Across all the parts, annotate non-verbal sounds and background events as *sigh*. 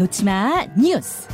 놓치마 뉴스.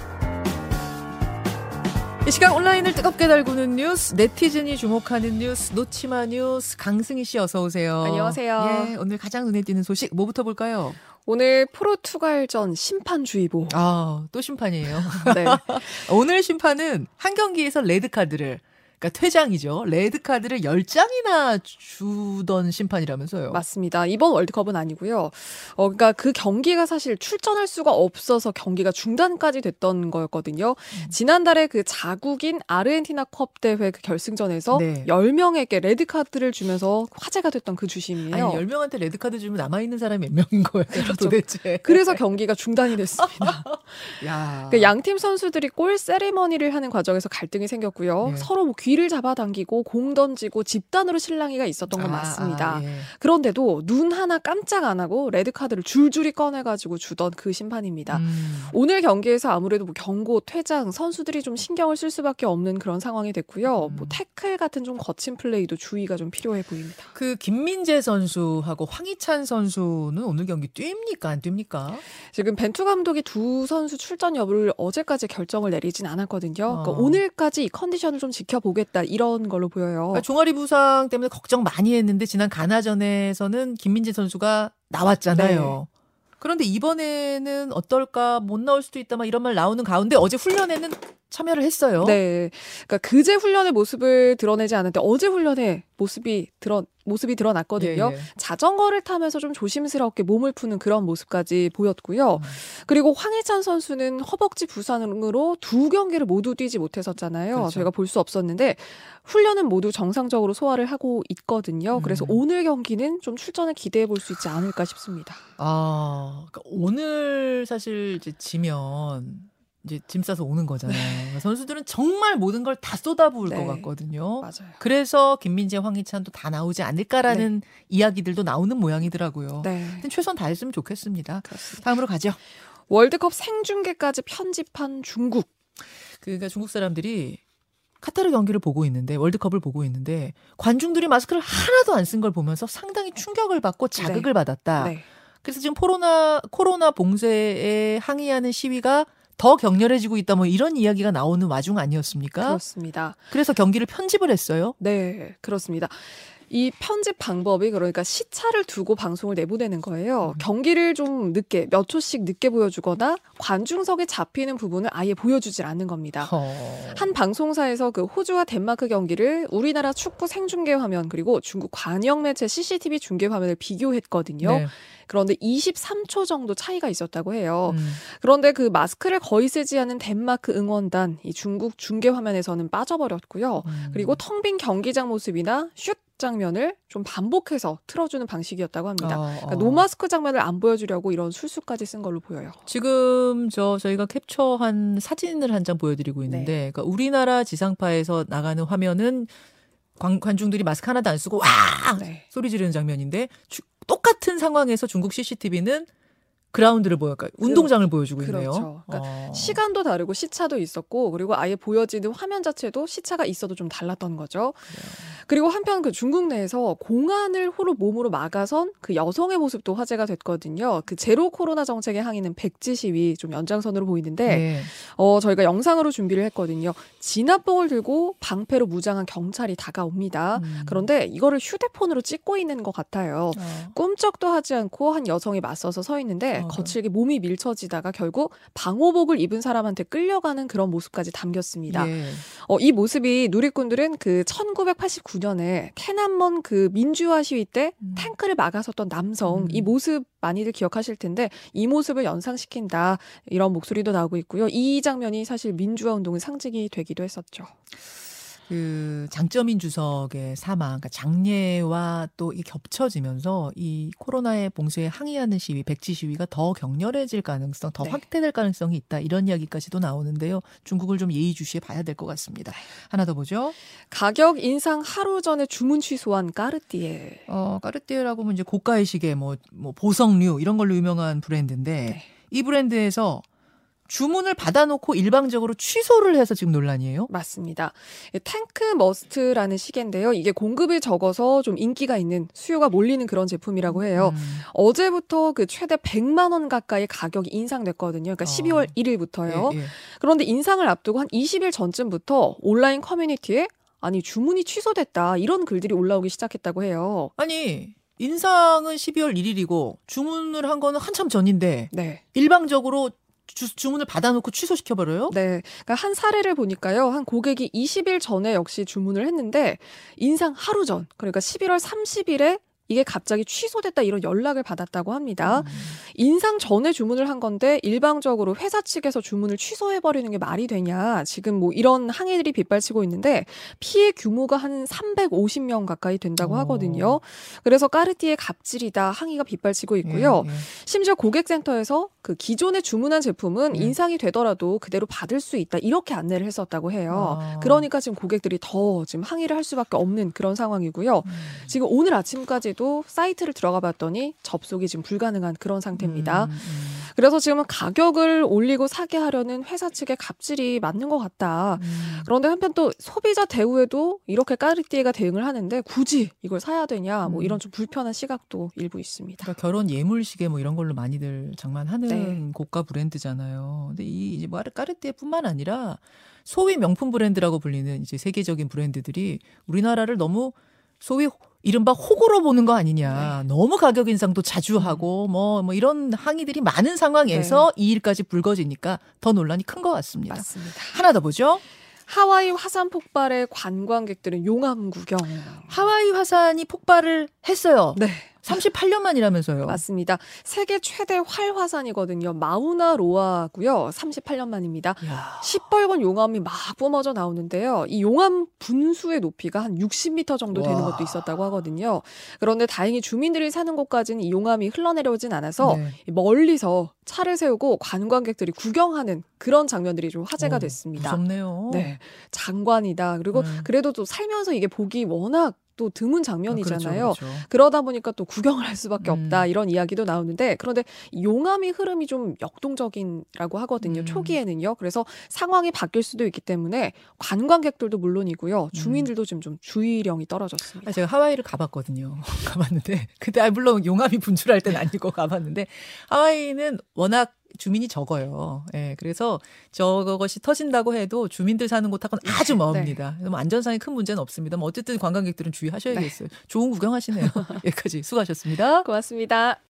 이 시간 온라인을 뜨겁게 달구는 뉴스, 네티즌이 주목하는 뉴스, 놓치마 뉴스, 강승희 씨 어서 오세요. 안녕하세요. 예, 오늘 가장 눈에 띄는 소식 뭐부터 볼까요? 오늘 포르투갈전 심판주의보. 아, 또 심판이에요. 네. *laughs* 오늘 심판은 한 경기에서 레드 카드를 그러니까 퇴장이죠. 레드 카드를 10장이나 주던 심판이라면서요. 맞습니다. 이번 월드컵은 아니고요. 어 그러니까 그 경기가 사실 출전할 수가 없어서 경기가 중단까지 됐던 거였거든요. 음. 지난달에 그 자국인 아르헨티나 컵 대회 그 결승전에서 네. 10명에게 레드 카드를 주면서 화제가 됐던 그 주심이에요. 아니, 10명한테 레드 카드 주면 남아 있는 사람이 몇 명인 거예요? 그렇죠. 도대체. 그래서 경기가 중단이 됐습니다. *laughs* 야. 그 양팀 선수들이 골 세리머니를 하는 과정에서 갈등이 생겼고요. 네. 서로 뭐 귀를 잡아당기고 공 던지고 집단으로 실랑이가 있었던 건 아, 맞습니다. 아, 예. 그런데도 눈 하나 깜짝 안 하고 레드 카드를 줄줄이 꺼내가지고 주던 그 심판입니다. 음. 오늘 경기에서 아무래도 뭐 경고, 퇴장, 선수들이 좀 신경을 쓸 수밖에 없는 그런 상황이 됐고요. 음. 뭐 태클 같은 좀 거친 플레이도 주의가 좀 필요해 보입니다. 그 김민재 선수하고 황희찬 선수는 오늘 경기 뜁니까 안 뜁니까? 지금 벤투 감독이 두 선수 출전 여부를 어제까지 결정을 내리진 않았거든요. 그러니까 어. 오늘까지 이 컨디션을 좀 지켜보 겠다 이런 걸로 보여요. 그러니까 종아리 부상 때문에 걱정 많이 했는데 지난 가나전에서는 김민재 선수가 나왔잖아요. 네. 그런데 이번에는 어떨까 못 나올 수도 있다 막 이런 말 나오는 가운데 어제 훈련에는 참여를 했어요. 네. 그러니까 그제 훈련의 모습을 드러내지 않는데 어제 훈련의 모습이 드러 모습이 드러났거든요. 예, 예. 자전거를 타면서 좀 조심스럽게 몸을 푸는 그런 모습까지 보였고요. 음. 그리고 황희찬 선수는 허벅지 부상으로 두 경기를 모두 뛰지 못했었잖아요. 그렇죠. 저희가 볼 수 없었는데 훈련은 모두 정상적으로 소화를 하고 있거든요. 그래서 음. 오늘 경기는 좀 출전을 기대해 볼 수 있지 않을까 싶습니다. 아, 그러니까 오늘 사실 이제 지면 이제 짐 싸서 오는 거잖아요. 네. 그러니까 선수들은 정말 모든 걸 다 쏟아부을 네. 것 같거든요. 맞아요. 그래서 김민재, 황희찬도 다 나오지 않을까라는 네. 이야기들도 나오는 모양이더라고요. 네. 최선 다했으면 좋겠습니다. 그렇습니다. 다음으로 가죠. 월드컵 생중계까지 편집한 중국. 그러니까 중국 사람들이 카타르 경기를 보고 있는데 월드컵을 보고 있는데 관중들이 마스크를 하나도 안 쓴 걸 보면서 상당히 충격을 받고 자극을 네. 받았다. 네. 그래서 지금 코로나 코로나 봉쇄에 항의하는 시위가 더 격렬해지고 있다 뭐 이런 이야기가 나오는 와중 아니었습니까? 그렇습니다. 그래서 경기를 편집을 했어요. 네, 그렇습니다. 이 편집 방법이 그러니까 시차를 두고 방송을 내보내는 거예요. 음. 경기를 좀 늦게 몇 초씩 늦게 보여주거나 관중석에 잡히는 부분을 아예 보여주질 않는 겁니다. 어... 한 방송사에서 그 호주와 덴마크 경기를 우리나라 축구 생중계 화면 그리고 중국 관영 매체 CCTV 중계 화면을 비교했거든요. 네. 그런데 23초 정도 차이가 있었다고 해요. 음. 그런데 그 마스크를 거의 쓰지 않은 덴마크 응원단 이 중국 중계 화면에서는 빠져버렸고요. 음. 그리고 텅 빈 경기장 모습이나 슛 장면을 좀 반복해서 틀어주는 방식이었다고 합니다. 어, 어. 그러니까 노마스크 장면을 안 보여주려고 이런 술수까지 쓴 걸로 보여요. 지금 저 저희가 캡처한 사진을 한 장 보여드리고 있는데, 네. 그러니까 우리나라 지상파에서 나가는 화면은 관, 관중들이 마스크 하나도 안 쓰고 와 네. 소리 지르는 장면인데 주, 똑같은 상황에서 중국 CCTV는 그라운드를 보여, 그러니까 운동장을 보여주고 있네요. 그렇죠. 그러니까 어. 시간도 다르고 시차도 있었고 그리고 아예 보여지는 화면 자체도 시차가 있어도 좀 달랐던 거죠. 네. 그리고 한편 그 중국 내에서 공안을 호로 몸으로 막아선 그 여성의 모습도 화제가 됐거든요. 그 제로 코로나 정책에 항의는 백지 시위 좀 연장선으로 보이는데 네. 어 저희가 영상으로 준비를 했거든요. 진압봉을 들고 방패로 무장한 경찰이 다가옵니다. 음. 그런데 이거를 휴대폰으로 찍고 있는 것 같아요. 어. 꿈쩍도 하지 않고 한 여성이 맞서서 서 있는데 어. 거칠게 몸이 밀쳐지다가 결국 방호복을 입은 사람한테 끌려가는 그런 모습까지 담겼습니다. 예. 어, 이 모습이 누리꾼들은 그 1989년에 테난먼 그 민주화 시위 때 음. 탱크를 막아섰던 남성 음. 이 모습 많이들 기억하실 텐데 이 모습을 연상시킨다 이런 목소리도 나오고 있고요. 이 장면이 사실 민주화 운동의 상징이 되기도 했었죠. 그 장점인 주석의 사망, 그러니까 장례와 또 이 겹쳐지면서 이 코로나의 봉쇄에 항의하는 시위, 백지 시위가 더 격렬해질 가능성, 더 네. 확대될 가능성이 있다 이런 이야기까지도 나오는데요. 중국을 좀 예의주시해 봐야 될 것 같습니다. 하나 더 보죠. 가격 인상 하루 전에 주문 취소한 까르띠에. 어, 까르띠에라고 하면 이제 고가의 시계, 뭐, 뭐 보석류 이런 걸로 유명한 브랜드인데 네. 이 브랜드에서 주문을 받아놓고 일방적으로 취소를 해서 지금 논란이에요? 맞습니다. 탱크 머스트라는 시계인데요. 이게 공급이 적어서 좀 인기가 있는 수요가 몰리는 그런 제품이라고 해요. 음. 어제부터 그 최대 100만 원 가까이 가격이 인상됐거든요. 그러니까 어. 12월 1일부터요. 예, 예. 그런데 인상을 앞두고 한 20일 전쯤부터 온라인 커뮤니티에 아니 주문이 취소됐다 이런 글들이 올라오기 시작했다고 해요. 아니 인상은 12월 1일이고 주문을 한 거는 한참 전인데 네. 일방적으로 주, 주문을 받아놓고 취소시켜버려요? 네. 그러니까 한 사례를 보니까요. 한 고객이 20일 전에 역시 주문을 했는데 인상 하루 전, 그러니까 11월 30일에 이게 갑자기 취소됐다 이런 연락을 받았다고 합니다. 음. 인상 전에 주문을 한 건데 일방적으로 회사 측에서 주문을 취소해 버리는 게 말이 되냐. 지금 뭐 이런 항의들이 빗발치고 있는데 피해 규모가 한 350명 가까이 된다고 오. 하거든요. 그래서 까르띠에 갑질이다 항의가 빗발치고 있고요. 예, 예. 심지어 고객센터에서 그 기존에 주문한 제품은 예. 인상이 되더라도 그대로 받을 수 있다 이렇게 안내를 했었다고 해요. 아. 그러니까 지금 고객들이 더 지금 항의를 할 수밖에 없는 그런 상황이고요. 음. 지금 오늘 아침까지 때도 사이트를 들어가 봤더니 접속이 지금 불가능한 그런 상태입니다. 음, 음. 그래서 지금은 가격을 올리고 사게 하려는 회사 측의 갑질이 맞는 것 같다. 음. 그런데 한편 또 소비자 대우에도 이렇게 까르띠에가 대응을 하는데 굳이 이걸 사야 되냐 뭐 음. 이런 좀 불편한 시각도 일부 있습니다. 그러니까 결혼 예물 시계 뭐 이런 걸로 많이들 장만하는 네. 고가 브랜드잖아요. 근데 이 이제 뭐 까르띠에뿐만 아니라 소위 명품 브랜드라고 불리는 이제 세계적인 브랜드들이 우리나라를 너무 소위 이른바 호구로 보는 거 아니냐. 네. 너무 가격 인상도 자주 음. 하고 뭐, 뭐 이런 항의들이 많은 상황에서 네. 이 일까지 불거지니까 더 논란이 큰 것 같습니다. 맞습니다. 하나 더 보죠. 하와이 화산 폭발에 관광객들은 용암 구경. 하와이 화산이 폭발을 했어요. 네. 38년 만이라면서요. 맞습니다. 세계 최대 활화산이거든요. 마우나로아고요. 38년 만입니다. 야. 시뻘건 용암이 막 뿜어져 나오는데요. 이 용암 분수의 높이가 한 60m 정도 되는 와. 것도 있었다고 하거든요. 그런데 다행히 주민들이 사는 곳까지는 이 용암이 흘러내려오진 않아서 네. 멀리서 차를 세우고 관광객들이 구경하는 그런 장면들이 좀 화제가 오, 됐습니다. 무섭네요. 네. 장관이다. 그리고 네. 그래도 또 살면서 이게 보기 워낙 또 드문 장면이잖아요. 아, 그렇죠, 그렇죠. 그러다 보니까 또 구경을 할 수밖에 음. 없다 이런 이야기도 나오는데 그런데 용암의 흐름이 좀 역동적인라고 하거든요. 음. 초기에는요. 그래서 상황이 바뀔 수도 있기 때문에 관광객들도 물론이고요. 음. 주민들도 좀, 좀 주의령이 떨어졌습니다. 제가 하와이를 가봤거든요. *laughs* 가봤는데 그때 아, 물론 용암이 분출할 때는 아니고 가봤는데 하와이는 워낙 주민이 적어요. 예, 그래서 저것이 터진다고 해도 주민들 사는 곳하고는 네, 아주 먼입니다. 네. 뭐 안전상에 큰 문제는 없습니다. 뭐 어쨌든 관광객들은 주의하셔야겠어요. 네. 좋은 구경하시네요. *laughs* 여기까지 수고하셨습니다. 고맙습니다.